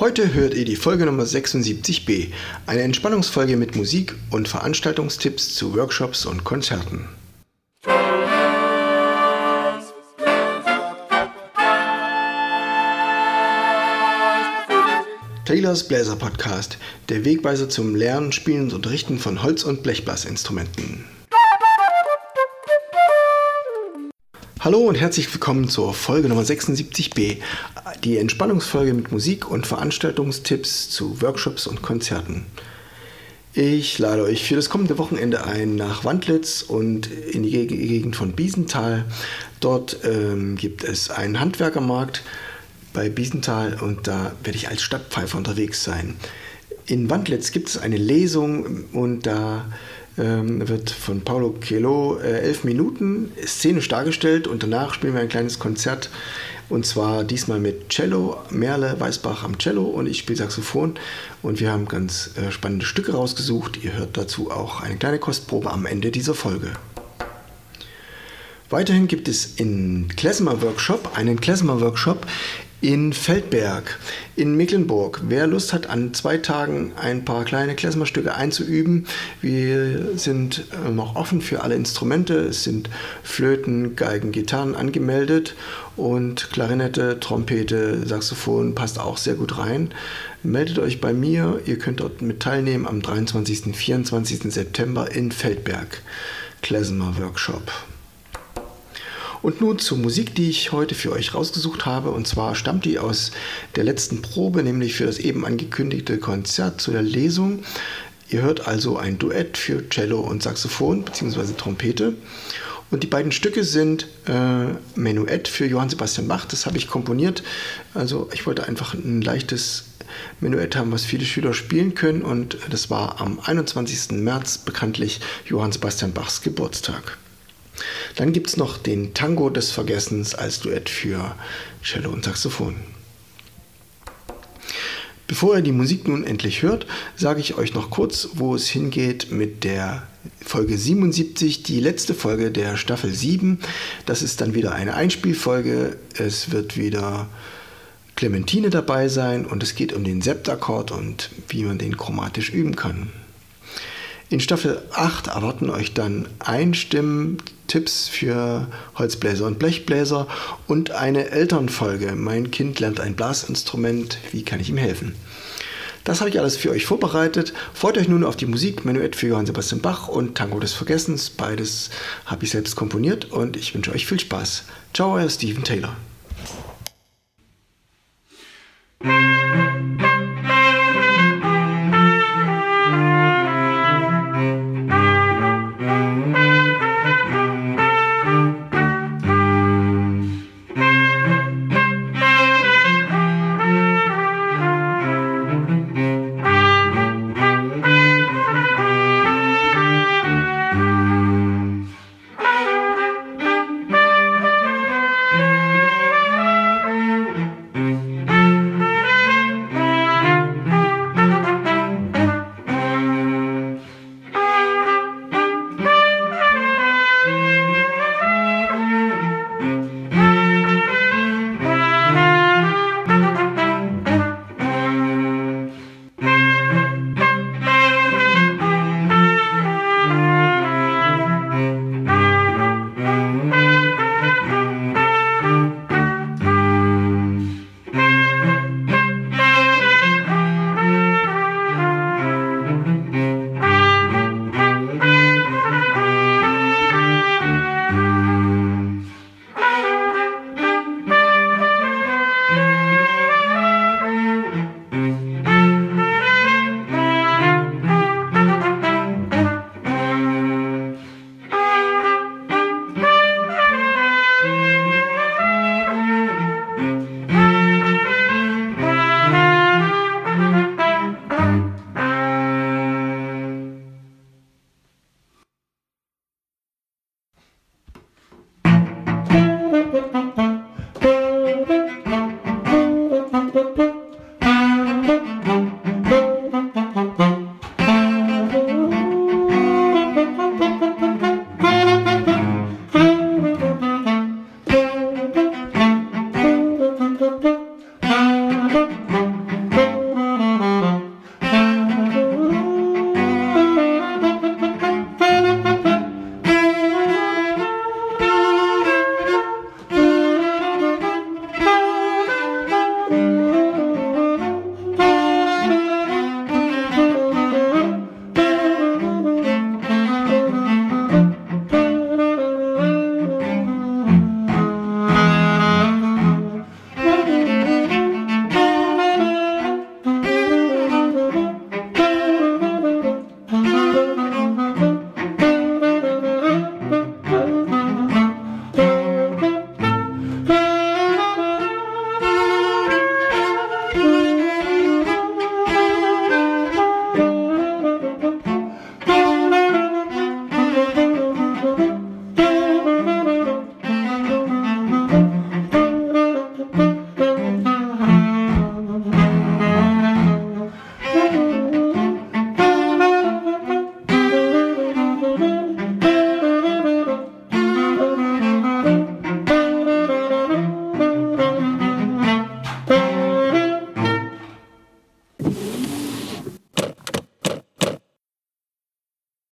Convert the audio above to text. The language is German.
Heute hört ihr die Folge Nummer 76b, eine Entspannungsfolge mit Musik und Veranstaltungstipps zu Workshops und Konzerten. Taylors Bläser Podcast, der Wegweiser zum Lernen, Spielen und Unterrichten von Holz- und Blechblasinstrumenten. Hallo und herzlich willkommen zur Folge Nummer 76b, die Entspannungsfolge mit Musik und Veranstaltungstipps zu Workshops und Konzerten. Ich lade euch für das kommende Wochenende ein nach Wandlitz und in die Gegend von Biesenthal. Dort ähm, gibt es einen Handwerkermarkt bei Biesenthal und da werde ich als Stadtpfeifer unterwegs sein. In Wandlitz gibt es eine Lesung und da ähm, wird von Paulo Coelho äh, elf Minuten szenisch dargestellt und danach spielen wir ein kleines Konzert und zwar diesmal mit Cello, Merle Weißbach am Cello und ich spiele Saxophon und wir haben ganz äh, spannende Stücke rausgesucht. Ihr hört dazu auch eine kleine Kostprobe am Ende dieser Folge. Weiterhin gibt es in Klezmer Workshop einen Klezmer Workshop, in Feldberg in Mecklenburg. Wer Lust hat, an zwei Tagen ein paar kleine Klezmerstücke einzuüben, wir sind noch offen für alle Instrumente. Es sind Flöten, Geigen, Gitarren angemeldet und Klarinette, Trompete, Saxophon passt auch sehr gut rein. Meldet euch bei mir, ihr könnt dort mit teilnehmen am 23. und 24. September in Feldberg. Klezmer Workshop. Und nun zur Musik, die ich heute für euch rausgesucht habe. Und zwar stammt die aus der letzten Probe, nämlich für das eben angekündigte Konzert zu der Lesung. Ihr hört also ein Duett für Cello und Saxophon bzw. Trompete. Und die beiden Stücke sind äh, Menuett für Johann Sebastian Bach, das habe ich komponiert. Also ich wollte einfach ein leichtes Menuett haben, was viele Schüler spielen können. Und das war am 21. März bekanntlich Johann Sebastian Bachs Geburtstag. Dann gibt es noch den Tango des Vergessens als Duett für Cello und Saxophon. Bevor ihr die Musik nun endlich hört, sage ich euch noch kurz, wo es hingeht mit der Folge 77, die letzte Folge der Staffel 7. Das ist dann wieder eine Einspielfolge. Es wird wieder Clementine dabei sein und es geht um den Septakkord und wie man den chromatisch üben kann. In Staffel 8 erwarten euch dann Einstimmen, Tipps für Holzbläser und Blechbläser und eine Elternfolge. Mein Kind lernt ein Blasinstrument, wie kann ich ihm helfen? Das habe ich alles für euch vorbereitet. Freut euch nun auf die Musik, Menuett für Johann Sebastian Bach und Tango des Vergessens. Beides habe ich selbst komponiert und ich wünsche euch viel Spaß. Ciao, euer Steven Taylor.